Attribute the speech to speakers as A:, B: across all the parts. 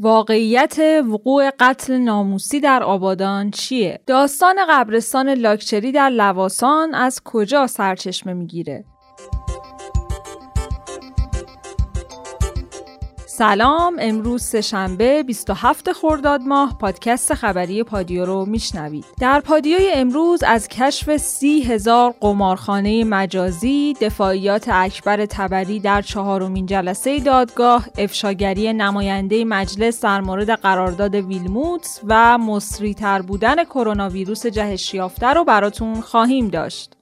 A: واقعیت وقوع قتل ناموسی در آبادان چیه؟ داستان قبرستان لاکچری در لواسان از کجا سرچشمه می‌گیره؟ سلام امروز سهشنبه 27 خرداد ماه پادکست خبری پادیو رو میشنوید. در پادیوی امروز از کشف سی هزار قمارخانه مجازی دفاعیات اکبر تبری در چهارمین جلسه دادگاه افشاگری نماینده مجلس در مورد قرارداد ویلموتس و مصریتر بودن کرونا ویروس جهش یافته رو براتون خواهیم داشت.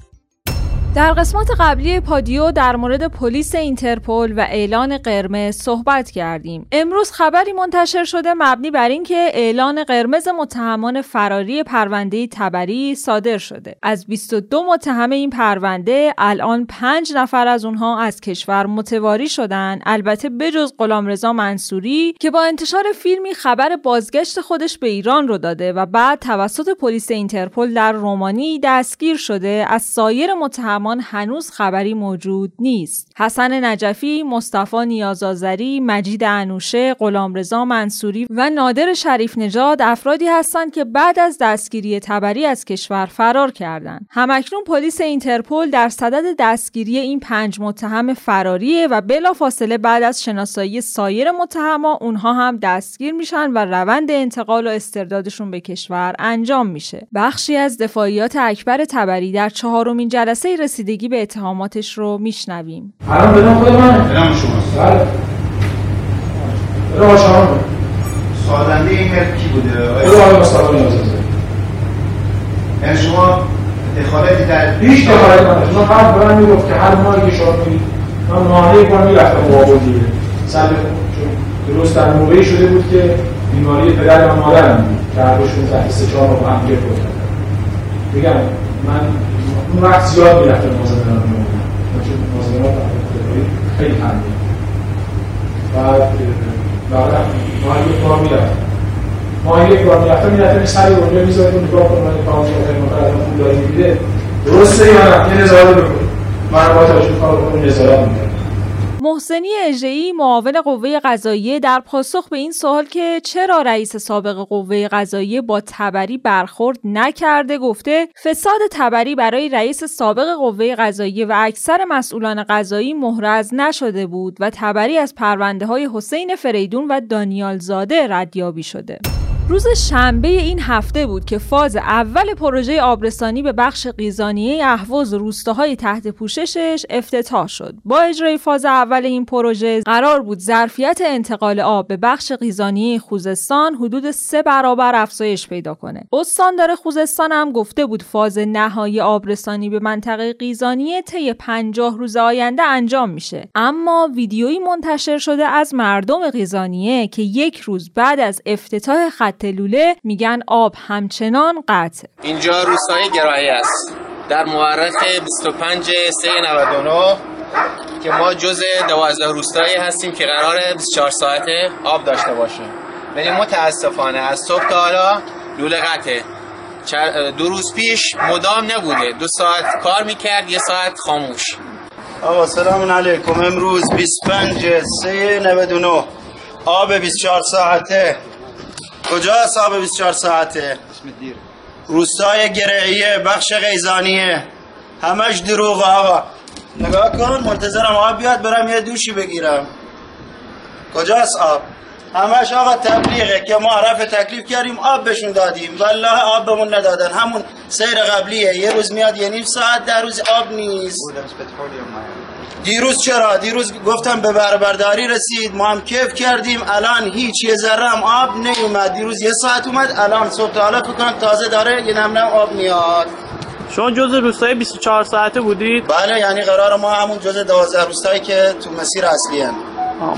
A: در قسمت قبلی پادیو در مورد پلیس اینترپل و اعلان قرمز صحبت کردیم. امروز خبری منتشر شده مبنی بر اینکه اعلان قرمز متهمان فراری پرونده طبری صادر شده. از 22 متهم این پرونده الان 5 نفر از اونها از کشور متواری شدن. البته بجز غلامرضا منصوری که با انتشار فیلمی خبر بازگشت خودش به ایران رو داده و بعد توسط پلیس اینترپل در رومانی دستگیر شده. از سایر متهم هنوز خبری موجود نیست. حسن نجفی، مصطفی نیازآذری، مجید انوشه، غلامرضا منصوری و نادر شریف نژاد افرادی هستند که بعد از دستگیری تبری از کشور فرار کردند. همکنون پلیس اینترپل در صدد دستگیری این پنج متهم فراریه و بلافاصله بعد از شناسایی سایر متهما اونها هم دستگیر میشن و روند انتقال و استردادشون به کشور انجام میشه. بخشی از دفاعیات اکبر تبری در چهارمین جلسه رسیدگی به اتهاماتش رو میشنویم.
B: الان خود من. بدون شماست بله. بدون شما
C: سازنده این ملک کی بوده؟
B: آقای مصطفی
C: یعنی شما دخالتی در
B: هیچ دخالت نداشت. من من می‌گفت که هر ماهی که شما میگید من ماهی بار می‌رفتم مقابل دیگه سر چون درست در موقعی شده بود که بیماری پدر و مادرم بود. که هر دوشون تحت سه چهار ماه هم گرفت میگم من اون وقت زیاد می‌رفتم مازندران میمونم چون مازندران خیلی خنده بعد بعد ماهی یک بار می‌رفتم ماهی یک بار می‌رفتم می‌رفتم این سری اونجا می‌ذارم رو نگاه کنم من پاهاش رو مقدر پول داری میده. درسته یا نه؟ یه نظاره بکن. من باید اشون کار کنم نظارت می‌کنم
A: محسنی اژه‌ای معاون قوه قضاییه در پاسخ به این سوال که چرا رئیس سابق قوه قضاییه با تبری برخورد نکرده گفته فساد تبری برای رئیس سابق قوه قضاییه و اکثر مسئولان قضایی محرز نشده بود و تبری از پرونده های حسین فریدون و دانیال زاده ردیابی شده. روز شنبه این هفته بود که فاز اول پروژه آبرسانی به بخش قیزانیه اهواز روستاهای تحت پوششش افتتاح شد. با اجرای فاز اول این پروژه قرار بود ظرفیت انتقال آب به بخش قیزانیه خوزستان حدود سه برابر افزایش پیدا کنه. استاندار خوزستان هم گفته بود فاز نهایی آبرسانی به منطقه قیزانیه طی 50 روز آینده انجام میشه. اما ویدیویی منتشر شده از مردم قیزانیه که یک روز بعد از افتتاح خط خط لوله میگن آب همچنان قطع.
D: اینجا روستای گرایی است. در مورخ 25 399 که ما جز 12 روستایی هستیم که قرار 24 ساعته آب داشته باشیم. ولی متاسفانه از صبح تا حالا لوله قطعه دو روز پیش مدام نبوده. دو ساعت کار می‌کرد یه ساعت خاموش.
C: آقا سلام علیکم. امروز 25 399 آب 24 ساعته. کجا حساب 24 ساعته؟ روستای گرعیه بخش غیزانیه. همش دروغ آقا نگاه کن منتظرم آب بیاد برم یه دوشی بگیرم. کجاست آب؟ همش آقا تبلیغه که ما رفع تکلیف کردیم آب بهشون دادیم. والله آب بمون ندادن. همون سیر قبلیه. یه روز میاد یه نیم ساعت در روز آب نیست. دیروز چرا؟ دیروز گفتم به بربرداری رسید. ما هم کیف کردیم. الان هیچ یه ذره هم آب نیومد. دیروز یه ساعت اومد. الان صبح تا حالا فکر تازه داره یه نم نم آب میاد.
E: شما جز روستای 24 ساعته بودید؟
C: بله یعنی قرار ما همون جز 12 روستایی که تو مسیر اصلی هم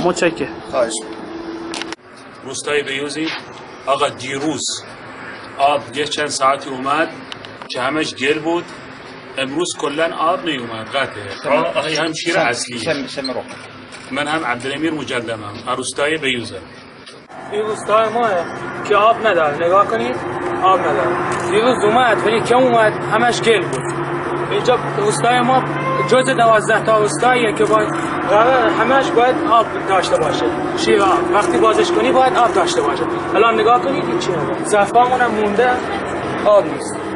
E: متشکرم.
C: خواهش.
F: روستای بیوزی. آقا دیروز آب یه چند ساعتی اومد که همش گل بود. امروز کلا آب نیومد قطعه. آقای همشیر اصلی. من هم عبدالامیر مجدمم روستای بیوزه
E: این روستای ماه که آب نداره. نگاه کنید آب نداره. دیروز اومد ولی کم اومد همش گل بود. اینجا روستای ما جز دوازده تا روستاییه که با همش باید آب داشته باشه. شیر آب. وقتی بازش کنی باید آب داشته باشه. الان نگاه کنید این چی زفامون هم مونده آب نیست.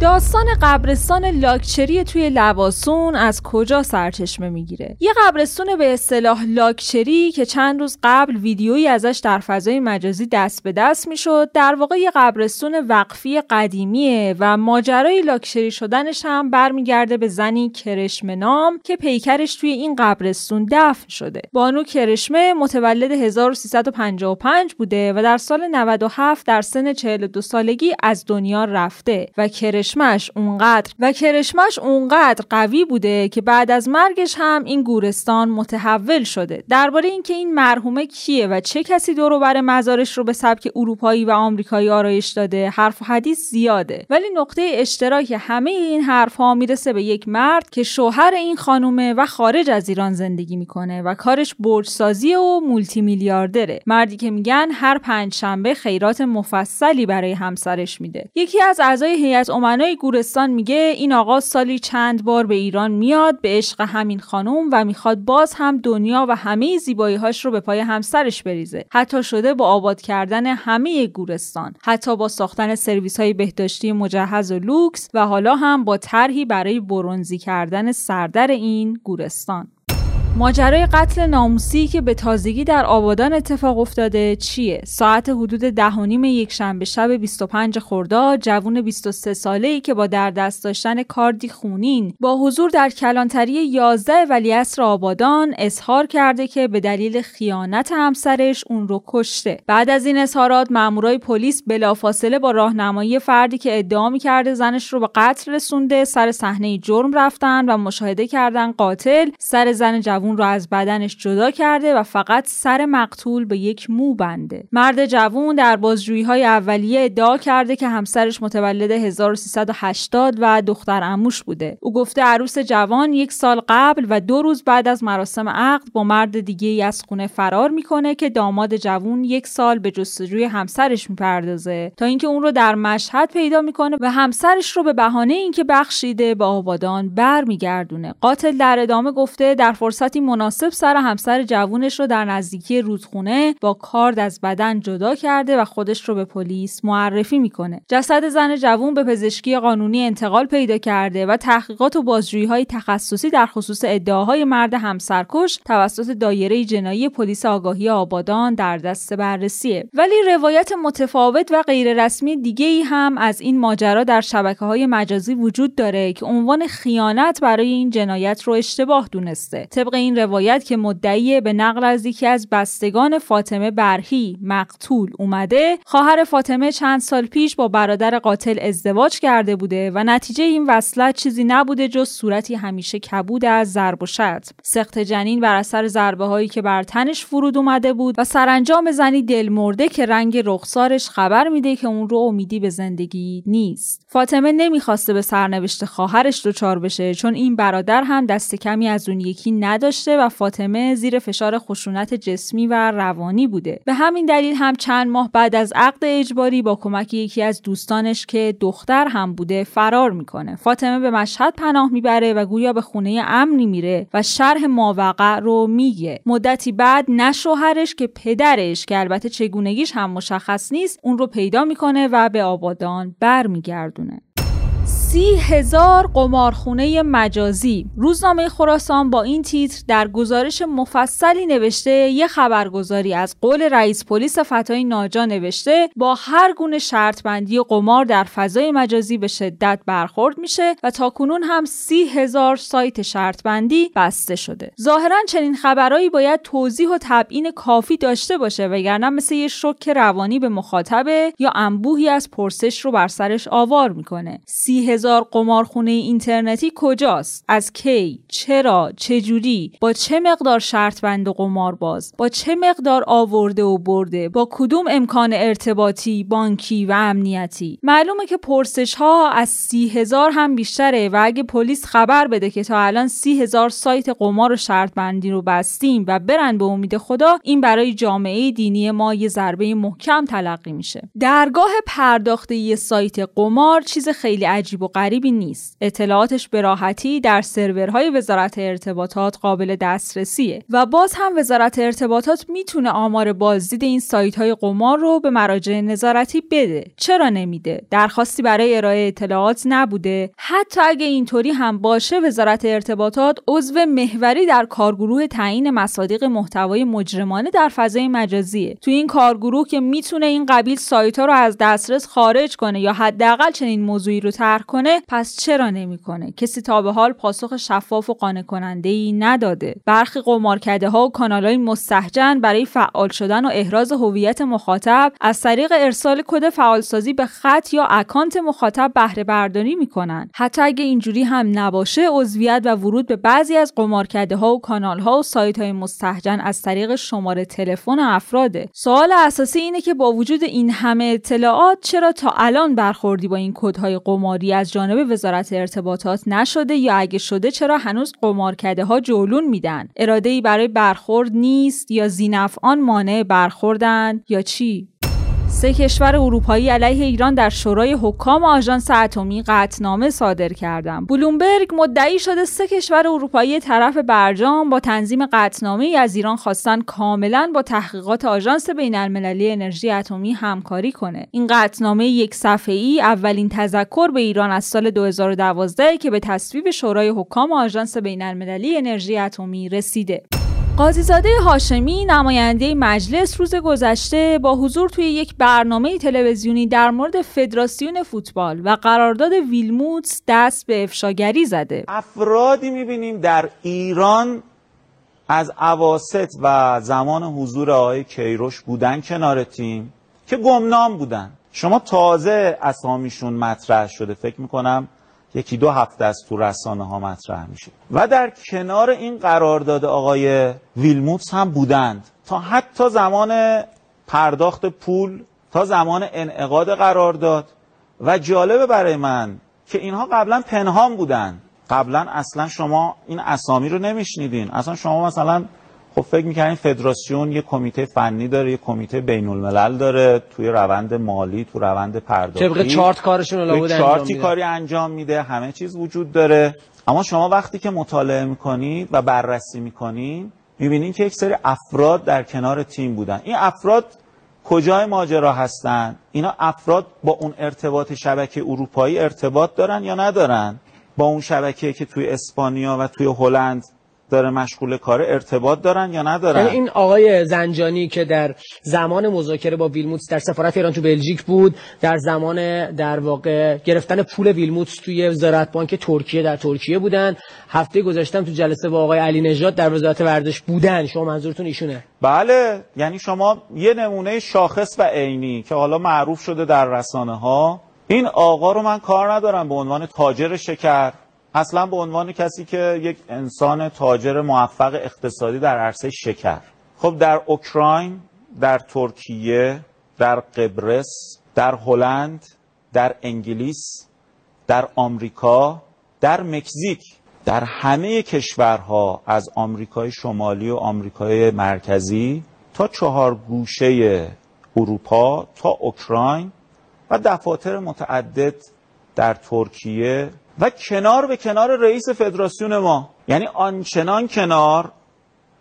A: داستان قبرستان لاکچری توی لواسون از کجا سرچشمه می‌گیره؟ یه قبرستون به اصطلاح لاکچری که چند روز قبل ویدیویی ازش در فضای مجازی دست به دست می‌شد در واقع یه قبرستون وقفی قدیمیه و ماجرای لاکچری شدنش هم برمیگرده به زنی کرشمه نام که پیکرش توی این قبرستون دفن شده. بانو کرشمه متولد 1355 بوده و در سال 97 در سن 42 سالگی از دنیا رفته و کرش کرشمش اونقدر و کرشمش اونقدر قوی بوده که بعد از مرگش هم این گورستان متحول شده. درباره اینکه این مرحومه کیه و چه کسی دور بر مزارش رو به سبک اروپایی و آمریکایی آرایش داده حرف و حدیث زیاده. ولی نقطه اشتراک همه این حرف ها می‌رسه به یک مرد که شوهر این خانومه و خارج از ایران زندگی می‌کنه و کارش برجسازی و مولتی میلیاردره مردی که میگن هر پنج شنبه خیرات مفصلی برای همسرش میده. یکی از اعضای هیئت امنای گورستان میگه این آقا سالی چند بار به ایران میاد به عشق همین خانم و می‌خواد باز هم دنیا و همه زیبایی هاش رو به پای همسرش بریزه. حتی شده با آباد کردن همه گورستان. حتی با ساختن سرویس های بهداشتی مجهز و لوکس و حالا هم با طرحی برای برونزی کردن سردر این گورستان. ماجرای قتل ناموسی که به تازگی در آبادان اتفاق افتاده چیه؟ ساعت حدود ده و نیم یک شنبه شب 25 خرداد جوون 23 ساله ای که با در دست داشتن کاردی خونین با حضور در کلانتری 11 ولیعصر آبادان اظهار کرده که به دلیل خیانت همسرش اون رو کشته. بعد از این اظهارات مامورای پلیس بلافاصله با راهنمایی فردی که ادعا کرده زنش رو به قتل رسونده سر صحنه جرم رفتن و مشاهده کردن قاتل سر زن جوون جوون رو از بدنش جدا کرده و فقط سر مقتول به یک مو بنده. مرد جوون در بازجویی های اولیه ادعا کرده که همسرش متولد 1380 و دختر اموش بوده. او گفته عروس جوان یک سال قبل و دو روز بعد از مراسم عقد با مرد دیگه ای از خونه فرار می‌کنه که داماد جوون یک سال به جستجوی همسرش می‌پردازه. تا اینکه اون رو در مشهد پیدا می‌کنه و همسرش رو به بهانه اینکه بخشیده به آبادان برمیگردونه. قاتل در ادامه گفته در فرصت مناسب سر همسر جوونش رو در نزدیکی رودخونه با کارد از بدن جدا کرده و خودش رو به پلیس معرفی می‌کنه. جسد زن جوون به پزشکی قانونی انتقال پیدا کرده و تحقیقات و بازجویی های تخصصی در خصوص ادعاهای مرد همسرکش توسط دایره جنایی پلیس آگاهی آبادان در دست بررسیه. ولی روایت متفاوت و غیررسمی دیگه ای هم از این ماجرا در شبکه های مجازی وجود داره که عنوان خیانت برای این جنایت رو اشتباه دونسته. طبق این روایت که مدعی به نقل از یکی از بستگان فاطمه برهی مقتول اومده خواهر فاطمه چند سال پیش با برادر قاتل ازدواج کرده بوده و نتیجه این وصلت چیزی نبوده جز صورتی همیشه کبود از ضرب و شتم. سخت جنین بر اثر ضربه هایی که بر تنش فرود اومده بود و سرانجام زنی دل مرده که رنگ رخسارش خبر میده که اون رو امیدی به زندگی نیست. فاطمه نمی‌خواسته به سرنوشت خواهرش دچار بشه چون این برادر هم دست کمی از اون یکی نداشت. و فاطمه زیر فشار خشونت جسمی و روانی بوده. به همین دلیل هم چند ماه بعد از عقد اجباری با کمک یکی از دوستانش که دختر هم بوده فرار می‌کنه. فاطمه به مشهد پناه می‌بره و گویا به خونه امنی میره و شرح ماوقع رو میگه. مدتی بعد نه شوهرش که پدرش که البته چگونگیش هم مشخص نیست اون رو پیدا می‌کنه و به آبادان برمیگردونه. سی هزار قمارخونه مجازی. روزنامه خراسان با این تیتر در گزارش مفصلی نوشته یه خبرگزاری از قول رئیس پلیس فتای ناجا نوشته با هر گونه شرط بندی قمار در فضای مجازی به شدت برخورد میشه و تاکنون هم سی هزار سایت شرط بندی بسته شده. ظاهرا چنین خبرهایی باید توضیح و تبیین کافی داشته باشه وگرنه مثل یه شوک روانی به مخاطبه یا انبوهی از پرسش رو بر سرش آوار می‌کنه. سی هزار قمارخونه اینترنتی کجاست؟ از کی؟ چرا؟ چجوری؟ با چه مقدار شرط بند و قمار باز؟ با چه مقدار آورده و برده؟ با کدوم امکان ارتباطی بانکی و امنیتی؟ معلومه که پرسش ها از سی هزار هم بیشتره و اگه پلیس خبر بده که تا الان سی هزار سایت قمار و شرط بندی رو بستیم و برن به امید خدا این برای جامعه دینی ما یه ضربه محکم تلقی میشه. درگاه پرداخته یه سایت قمار چیز خیلی عجیب و غریبی نیست. اطلاعاتش به راحتی در سرورهای وزارت ارتباطات قابل دسترسیه و باز هم وزارت ارتباطات می‌تونه آمار بازدید این سایت های قمار رو به مراجع نظارتی بده. چرا نمیده؟ درخواستی برای ارائه اطلاعات نبوده. حتی اگه اینطوری هم باشه وزارت ارتباطات عضو محوری در کارگروه تعیین مصادیق محتوای مجرمانه در فضای مجازیه. تو این کارگروه که می‌تونه این قبیل سایت ها رو از دسترس خارج کنه یا حداقل چنین موضوعی رو طرح کنه پس چرا نمی‌کنه؟ کسی تا به حال پاسخ شفاف و قانع کننده ای نداده. برخی قمارکده ها و کانال های مستحجن برای فعال شدن و احراز هویت مخاطب از طریق ارسال کد فعالسازی به خط یا اکانت مخاطب بهره برداری می‌کنن. حتی اگه اینجوری هم نباشه عضویت و ورود به بعضی از قمارکده ها و کانال ها و سایت های مستحجن از طریق شماره تلفن افراده. سوال اساسی اینه که با وجود این همه اطلاعات چرا تا الان برخوردی با این کدهای قماری از جانب وزارت ارتباطات نشده یا اگه شده چرا هنوز قمارکده ها جولون میدن؟ اراده ای برای برخورد نیست یا زینفعان مانع برخوردن یا چی؟ سه کشور اروپایی علیه ایران در شورای حکام آژانس اتمی قطعنامه صادر کردند. بلومبرگ مدعی شده سه کشور اروپایی طرف برجام با تنظیم قطعنامه از ایران خواستن کاملا با تحقیقات آژانس بین المللی انرژی اتمی همکاری کنه. این قطعنامه یک صفحه ای اولین تذکر به ایران از سال 2012 که به تصویب شورای حکام آژانس بین المللی انرژی اتمی رسیده. قاضیزاده هاشمی نماینده مجلس روز گذشته با حضور توی یک برنامه تلویزیونی در مورد فدراسیون فوتبال و قرارداد ویلموتس دست به افشاگری زده.
G: افرادی می‌بینیم در ایران از عواست و زمان حضور آقای کیروش بودن کنار تیم که گمنام بودن. شما تازه اسامیشون مطرح شده. فکر می‌کنم یکی دو هفته از تو رسانه ها مطرح میشه. و در کنار این قرارداد آقای ویلموتس هم بودند. تا حتی زمان پرداخت پول تا زمان انعقاد قرارداد. و جالبه برای من که اینها قبلا پنهان بودن قبلا اصلا شما این اسامی رو نمیشنیدین. اصلا شما مثلا خب فکر می‌کنین فدراسیون یه کمیته فنی داره یه کمیته بین الملل داره توی روند مالی تو روند پرداختی؟
H: طبق چارت کارشون رو
G: چارتی کاری انجام میده همه چیز وجود داره. اما شما وقتی که مطالعه می‌کنید و بررسی می‌کنید می‌بینید که یک سری افراد در کنار تیم بودن. این افراد کجای ماجرا هستن؟ اینا افراد با اون ارتباط شبکه اروپایی ارتباط دارن یا ندارن؟ با اون شبکه که توی اسپانیا و توی هلند داره مشغول کار ارتباط دارن یا ندارن؟
H: یعنی این آقای زنجانی که در زمان مذاکره با ویلموتس در سفارت ایران تو بلژیک بود در زمان در واقع گرفتن پول ویلموتس توی وزارت بانک ترکیه در ترکیه بودن. هفته گذاشتم تو جلسه با آقای علی نژاد در وزارت ورزش بودن. شما منظورتون ایشونه؟
G: بله یعنی شما یه نمونه شاخص و عینی که حالا معروف شده در رسانه ها این آقا رو من کار ندارم به عنوان تاجر شکر. اصلا به عنوان کسی که یک انسان تاجر موفق اقتصادی در عرصه شکر. خب در اوکراین در ترکیه در قبرس در هلند در انگلیس در آمریکا در مکزیک در همه کشورها از آمریکای شمالی و آمریکای مرکزی تا چهار گوشه اروپا تا اوکراین و دفاتر متعدد در ترکیه و کنار به کنار رئیس فدراسیون ما. یعنی آنچنان کنار.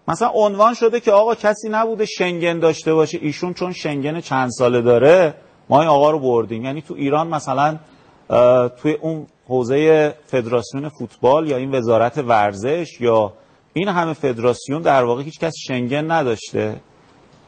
G: مثلا عنوان شده که آقا کسی نبوده شنگن داشته باشه. ایشون چون شنگن چند ساله داره ما این آقا رو بردیم. یعنی تو ایران مثلا توی اون حوزه فدراسیون فوتبال یا این وزارت ورزش یا این همه فدراسیون در واقع هیچ کس شنگن نداشته.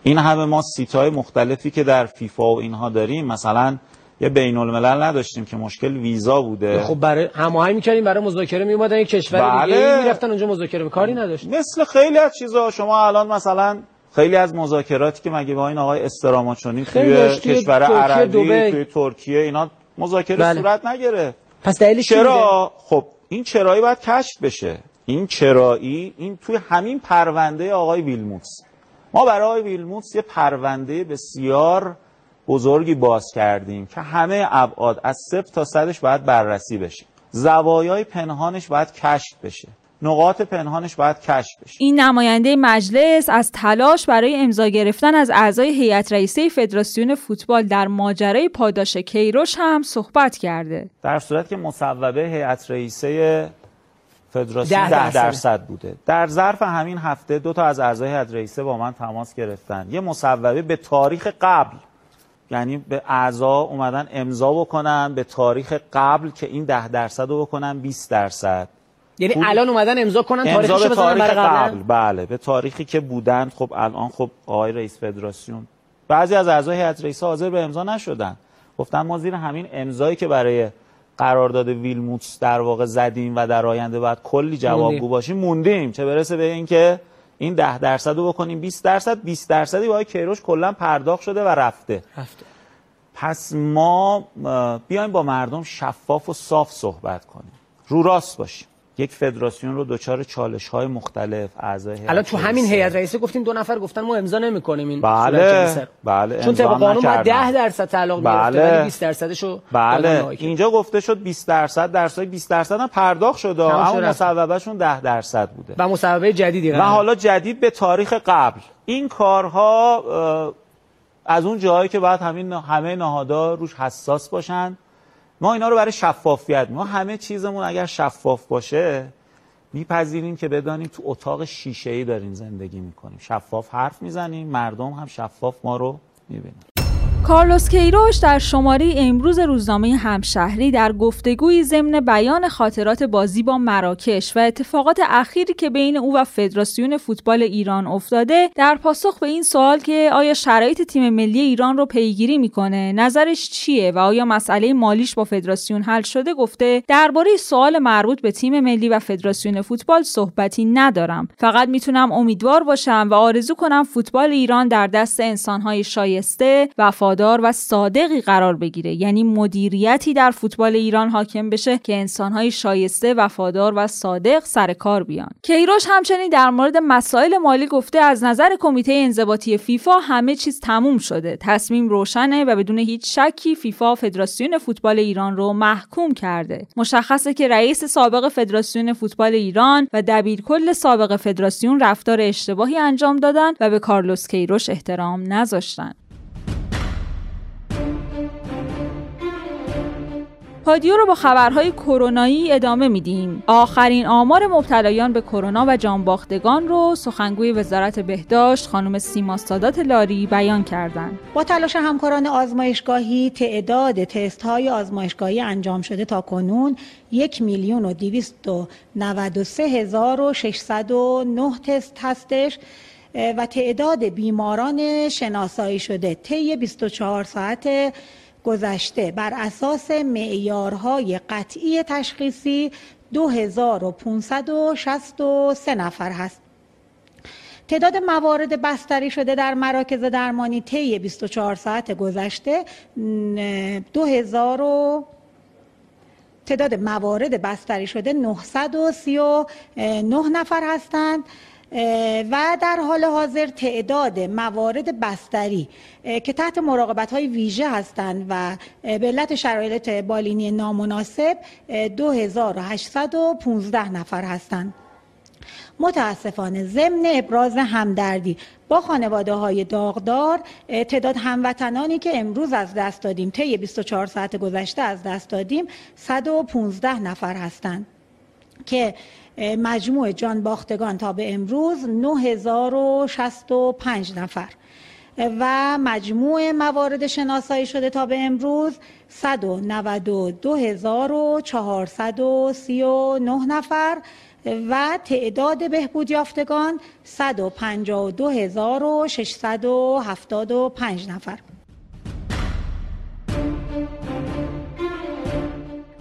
G: این همه ما سیتای مختلفی که در فیفا و اینها داریم مثلا یه بین الملل نداشتیم که مشکل ویزا بوده.
H: خب برای هماهنگ می‌کردیم برای مذاکره می اومدن یک کشور بله. دیگه می‌رفتن اونجا مذاکره کاری نداشت.
G: مثل خیلی از چیزا شما الان مثلا خیلی از مذاکراتی که مگه با این آقای استراماچونی توی کشور عربی توی ترکیه اینا مذاکره بله. صورت نگرفت.
H: پس دلیلش
G: چرا؟ خب این چرایی باید کشف بشه. این چرایی این توی همین پرونده آقای ویلموتس. ما برای آقای ویلموتس یه پرونده بسیار بزرگی باز کردیم که همه ابعاد از صفر تا صدش باید بررسی بشه. زوایای پنهانش باید کشف بشه. نقاط پنهانش باید کشف بشه.
A: این نماینده مجلس از تلاش برای امضا گرفتن از اعضای هیئت رئیسه فدراسیون فوتبال در ماجرای پاداش کیروش هم صحبت کرده.
G: در صورت که مصوبه هیئت رئیسه فدراسیون
H: ده
G: 10
H: درصد.
G: درصد بوده. در ظرف همین هفته دو تا از اعضای هیئت رئیسه با من تماس گرفتن. یه مصوبه به تاریخ قبل. یعنی به اعضا اومدن امضا بکنن به تاریخ قبل که این 10 درصد رو بکنن 20 درصد.
H: یعنی
G: پول-
H: الان اومدن امضا کنن
G: امضا
H: تاریخش
G: به تاریخ قبل. بله به تاریخی که بودن. خب الان خب آقای رئیس فدراسیون بعضی از اعضای هیئت رئیسه حاضر به امضا نشدن. گفتن ما زیر همین امضایی که برای قرارداد ویلموتس در واقع زدیم و در آینده باید کلی جوابگو. باشیم موندیم. چه برسه به اینکه این 10 درصد رو بکنیم 20 درصد 20 درصدی با کیروش کلا پرداخت شده و رفته.
H: رفته.
G: پس ما بیایم با مردم شفاف و صاف صحبت کنیم. رو راست باشیم. یک فدراسیون رو دچار چالش های مختلف اعضای
H: الان تو همین. هیئت رئیسه گفتین دو نفر گفتن ما امضا نمی‌کنیم این
G: بله. بله
H: چون طبق قانون باید
G: نکردن.
H: 10 درصد تعلق
G: بله.
H: ولی 20 درصدشو
G: بله. اینجا گفته شد 20 درصد درصد 20 درصد هم پرداخت شده اما. مصوبهشون 10 درصد بوده
H: و مصوبه جدیدی
G: و. حالا جدید به تاریخ قبل این کارها از اون جاهایی که باید همین همه نهادها روش حساس باشن ما اینا رو برای شفافیت ما همه چیزمون اگر شفاف باشه میپذیریم که بدانیم تو اتاق شیشه ای داریم زندگی می‌کنیم. شفاف حرف می‌زنیم مردم هم شفاف ما رو می‌بینن.
A: کارلوس کیروش در شماره امروز روزنامه همشهری در گفتگوی ضمن بیان خاطرات بازی با مراکش و اتفاقات اخیری که بین او و فدراسیون فوتبال ایران افتاده در پاسخ به این سوال که آیا شرایط تیم ملی ایران رو پیگیری می‌کنه نظرش چیه و آیا مسئله مالیش با فدراسیون حل شده گفته درباره سوال مربوط به تیم ملی و فدراسیون فوتبال صحبتی ندارم. فقط می‌تونم امیدوار باشم و آرزو کنم فوتبال ایران در دست انسانهای شایسته وفادار و صادقی قرار بگیره. یعنی مدیریتی در فوتبال ایران حاکم بشه که انسانهای شایسته وفادار و صادق سر کار بیان. کیروش همچنین در مورد مسائل مالی گفته از نظر کمیته انضباطی فیفا همه چیز تموم شده. تصمیم روشنه و بدون هیچ شکی فیفا فدراسیون فوتبال ایران رو محکوم کرده. مشخصه که رئیس سابق فدراسیون فوتبال ایران و دبیرکل سابق فدراسیون رفتار اشتباهی انجام دادن و به کارلوس کیروش احترام نذاشتن. پادیو رو با خبرهای کرونایی ادامه میدیم. آخرین آمار مبتلایان به کرونا و جانباختگان رو سخنگوی وزارت بهداشت خانم سیما سادات لاری بیان کردند.
I: با تلاش همکاران آزمایشگاهی تعداد تست های آزمایشگاهی انجام شده تا کنون یک میلیون و دویست و هزار و تست هستش و تعداد بیماران شناسایی شده طی 24 ساعت گذشته بر اساس معیارهای قطعی تشخیصی 2563 نفر هست. تعداد موارد بستری شده در مراکز درمانی طی 24 ساعت گذشته 2000 و تعداد موارد بستری شده 939 نفر هستند و در حال حاضر تعداد موارد بستری که تحت مراقبت های ویژه هستند و به علت شرایط بالینی نامناسب 2815 نفر هستند. متاسفانه ضمن ابراز همدردی با خانواده های داغدار تعداد هموطنانی که امروز از دست دادیم طی 24 ساعت گذشته از دست دادیم 115 نفر هستند. که مجموع جان باختگان تا به امروز 9065 نفر. و مجموع موارد شناسایی شده تا به امروز 192439 نفر و تعداد بهبود یافتگان 152675 نفر.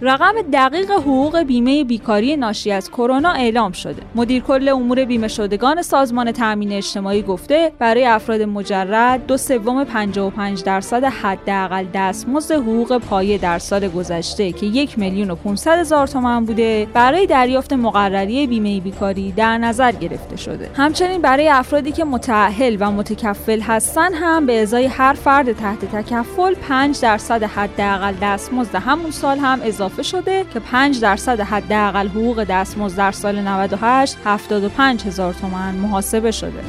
A: رقم دقیق حقوق بیمه بیکاری ناشی از کرونا اعلام شده. مدیر کل امور بیمه شدگان سازمان تامین اجتماعی گفته برای افراد مجرد دو سوم 55 درصد حداقل دستمزد حقوق پایه در سال گذشته که یک میلیون و 500 هزار تومان بوده برای دریافت مقرری بیمه بیکاری در نظر گرفته شده. همچنین برای افرادی که متأهل و متکفل هستند هم به ازای هر فرد تحت تکفل 5 درصد حداقل دستمزد همون سال هم اضافه اضافه شده که 5 درصد حداقل حقوق دستمزد در سال 98 75 هزار تومن محاسبه شده.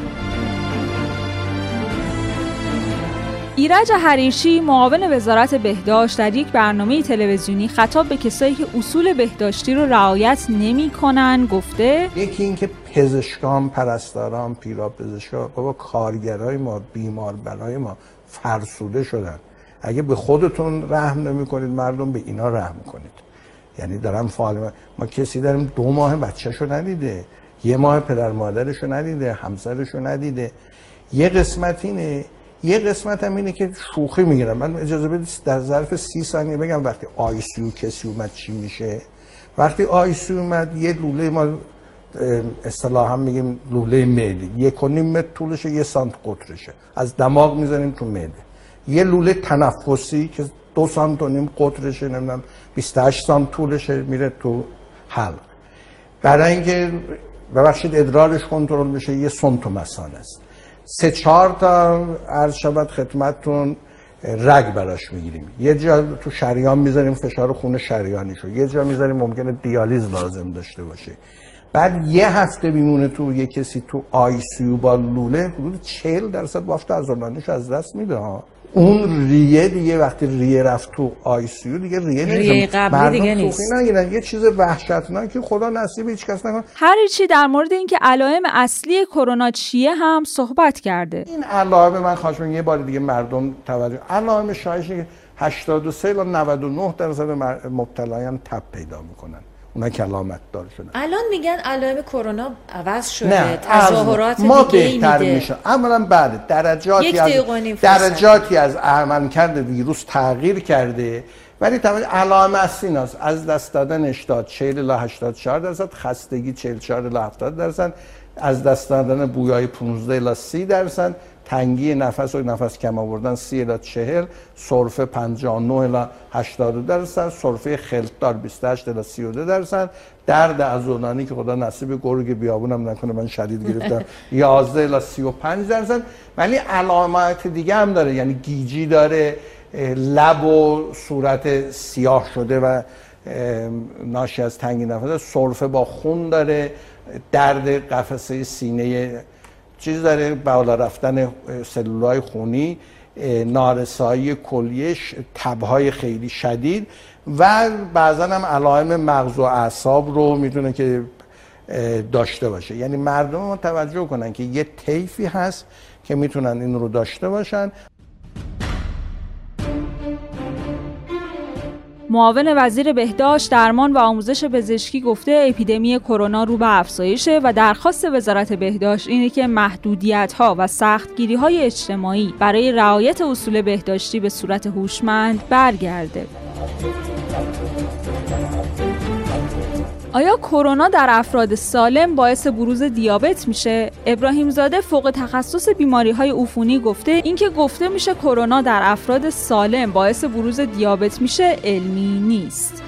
A: ایرج حریشی معاون وزارت بهداشت در یک برنامه تلویزیونی خطاب به کسایی که اصول بهداشتی رو رعایت نمی‌کنن گفته
J: یکی اینکه پزشکان پرستاران پیرا پزشکان بابا کارگرای ما بیمار برای ما فرسوده شدن اگه به خودتون رحم نمی کنید مردم به اینا رحم کنید. یعنی دارم فعال ما کسی داریم دو ماه بچهشو ندیده یه ماه پدر مادرشو ندیده همسرشو ندیده. یه قسمت اینه یه قسمت هم اینه که شوخی می‌گیرم. من اجازه بدید در ظرف سی ثانیه بگم وقتی آیسیو کسی اومد چی میشه. وقتی ICU اومد یه لوله ما اصطلاحا میگیم لوله معده. یک و نیم متر طولشه یه سانت قطرشه. از دماغ می‌زنیم تو معده. یه لوله تنفسی که دو سانت و نیم قطرشه نمی‌دونم 28 سانت طولشه میره تو حلق. برای اینکه ببخشید ادرارش کنترل بشه یه سوند تو مثانه است. سه چهار تا عرض شود خدمتتون رگ براش می‌گیریم. یه جا تو شریان می‌ذاریم فشار خون شریانیشو. یه جا می‌ذاریم ممکنه دیالیز لازم داشته باشه. بعد یه هفته میمونه تو یه کسی تو آی سی با لوله حدود 40 درصد بافت عضلانیش از دست میده ها. اون ریه دیگه وقتی ریه رفت تو آی سی دیگه ریه نیست
K: ریه قبلی دیگه نیست.
J: نگیرن. یه چیز وحشتناکی خدا نصیب هیچ کس نکنه.
A: هر چی در مورد اینکه علائم اصلی کرونا چیه هم صحبت کرده.
J: این علائم من خواهش یه بار دیگه مردم توجه علائم شایعش که 83 الی 99 درصد مبتلایان تب پیدا می‌کنن. اونا کلامت دار شدن.
K: الان میگن علائم کرونا عوض شده
J: نه
K: تظاهرات
J: ما
K: دیگه
J: بهتر میشه. اولا بعد درجاتی از. درجاتی از عملکرد ویروس تغییر کرده. ولی طبعا علائم اصلی است از دست دادن اشتاد 40 الی 84 درصد خستگی 44 الی 70 درصد. از دست دادن بویای 15 الی 30 درصد. تنگی نفس و نفس کم آوردن 30 الی 40 سرفه 59 الی 82 درصد سرفه خلطدار 28 الی 32 درصد. درد عضلانی که خدا نصیب گرگ بیابونم نکنه من شدید گرفتم. 11 الی 35 درصد. ولی علامات دیگه هم داره یعنی گیجی داره لب و صورت سیاه شده و ناشی از تنگی نفس. سرفه با خون داره درد قفسه سینه چیز داره بالا رفتن سلولای خونی نارسایی کلیش تبهای خیلی شدید و بعضا هم علائم مغز و اعصاب رو می‌تونه که داشته باشه. یعنی مردم ما توجه کنن که یه طیفی هست که می‌تونن این رو داشته باشن.
A: معاون وزیر بهداشت درمان و آموزش پزشکی گفته اپیدمی کرونا رو به افزایشه و درخواست وزارت بهداشت اینه که محدودیت ها و سختگیری های اجتماعی برای رعایت اصول بهداشتی به صورت هوشمند برگرده. آیا کرونا در افراد سالم باعث بروز دیابت میشه؟ ابراهیم زاده فوق تخصص بیماری های عفونی گفته اینکه گفته میشه کرونا در افراد سالم باعث بروز دیابت میشه علمی نیست.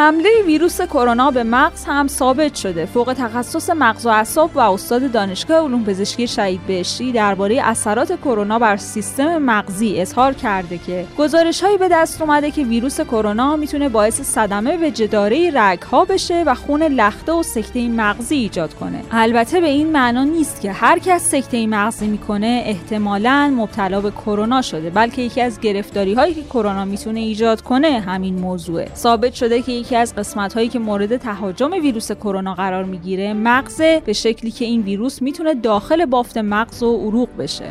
A: حمله ویروس کرونا به مغز هم ثابت شده. فوق تخصص مغز و اعصاب و استاد دانشگاه علوم پزشکی شهید بهشتی درباره اثرات کرونا بر سیستم مغزی اظهار کرده که گزارش‌هایی به دست اومده که ویروس کرونا می‌تونه باعث صدمه به جداره رگ‌ها بشه و خون لخته و سکته مغزی ایجاد کنه. البته به این معنا نیست که هر کس سکته مغزی می‌کنه احتمالاً مبتلا به کرونا شده، بلکه یکی از گرفتاری‌هایی که کرونا می‌تونه ایجاد کنه همین موضوعه. ثابت شده که یکی از قسمت هایی که مورد تهاجم ویروس کرونا قرار می‌گیره مغز به شکلی که این ویروس می‌تونه داخل بافت مغز و عروق بشه.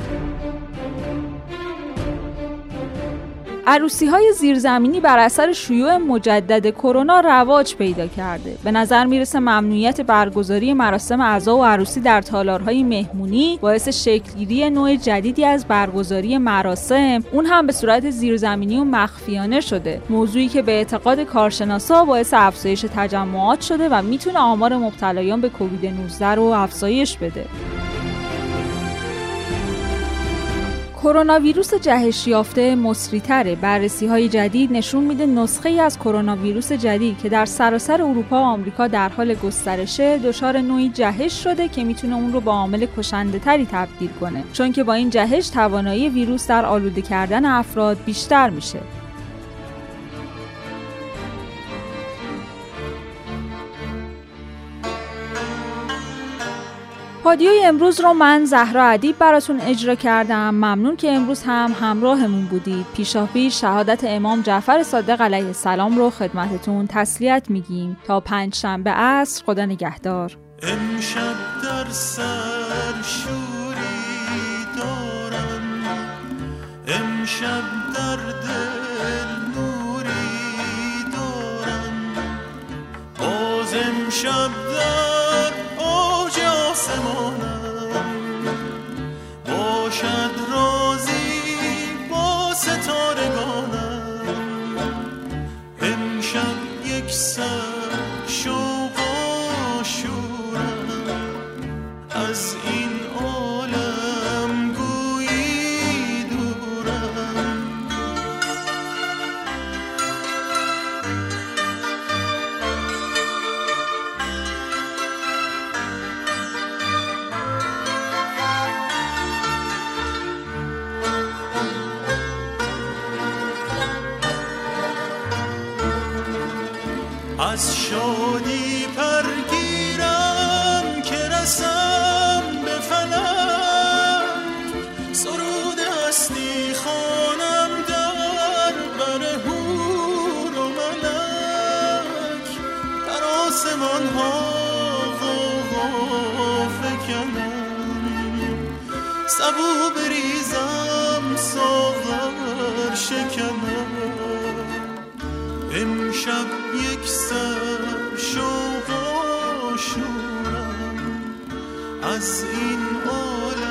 A: عروسی های زیرزمینی بر اثر شیوع مجدد کرونا رواج پیدا کرده. به نظر می‌رسه ممنوعیت برگزاری مراسم عزا و عروسی در تالارهای مهمونی باعث شکلگیری نوع جدیدی از برگزاری مراسم اون هم به صورت زیرزمینی و مخفیانه شده. موضوعی که به اعتقاد کارشناسا باعث افزایش تجمعات شده و می‌تونه آمار مبتلایان به کووید 19 رو افزایش بده. کرونا ویروس جهش یافته مصریتره. بررسی های جدید نشون میده نسخه ای از کرونا ویروس جدید که در سراسر اروپا و آمریکا در حال گسترشه دچار نوعی جهش شده که می‌تونه اون رو با عامل کشنده تری تبدیل کنه. چون که با این جهش توانایی ویروس در آلوده کردن افراد بیشتر میشه. پادیوی امروز رو من زهرا ادیب براتون اجرا کردم. ممنون که امروز هم همراهمون بودید. پیشاپیش شهادت امام جعفر صادق علیه السلام رو خدمتتون تسلیت میگیم. تا پنج شنبه عصر خدا نگهدار.
L: امشب در سر شوری دارم. امشب در دل نوری دارم. باز امشب در آسمانم باشد رازی فکنم سبو بریزم ساغر شکنم امشب یک سر شوق و از این عالم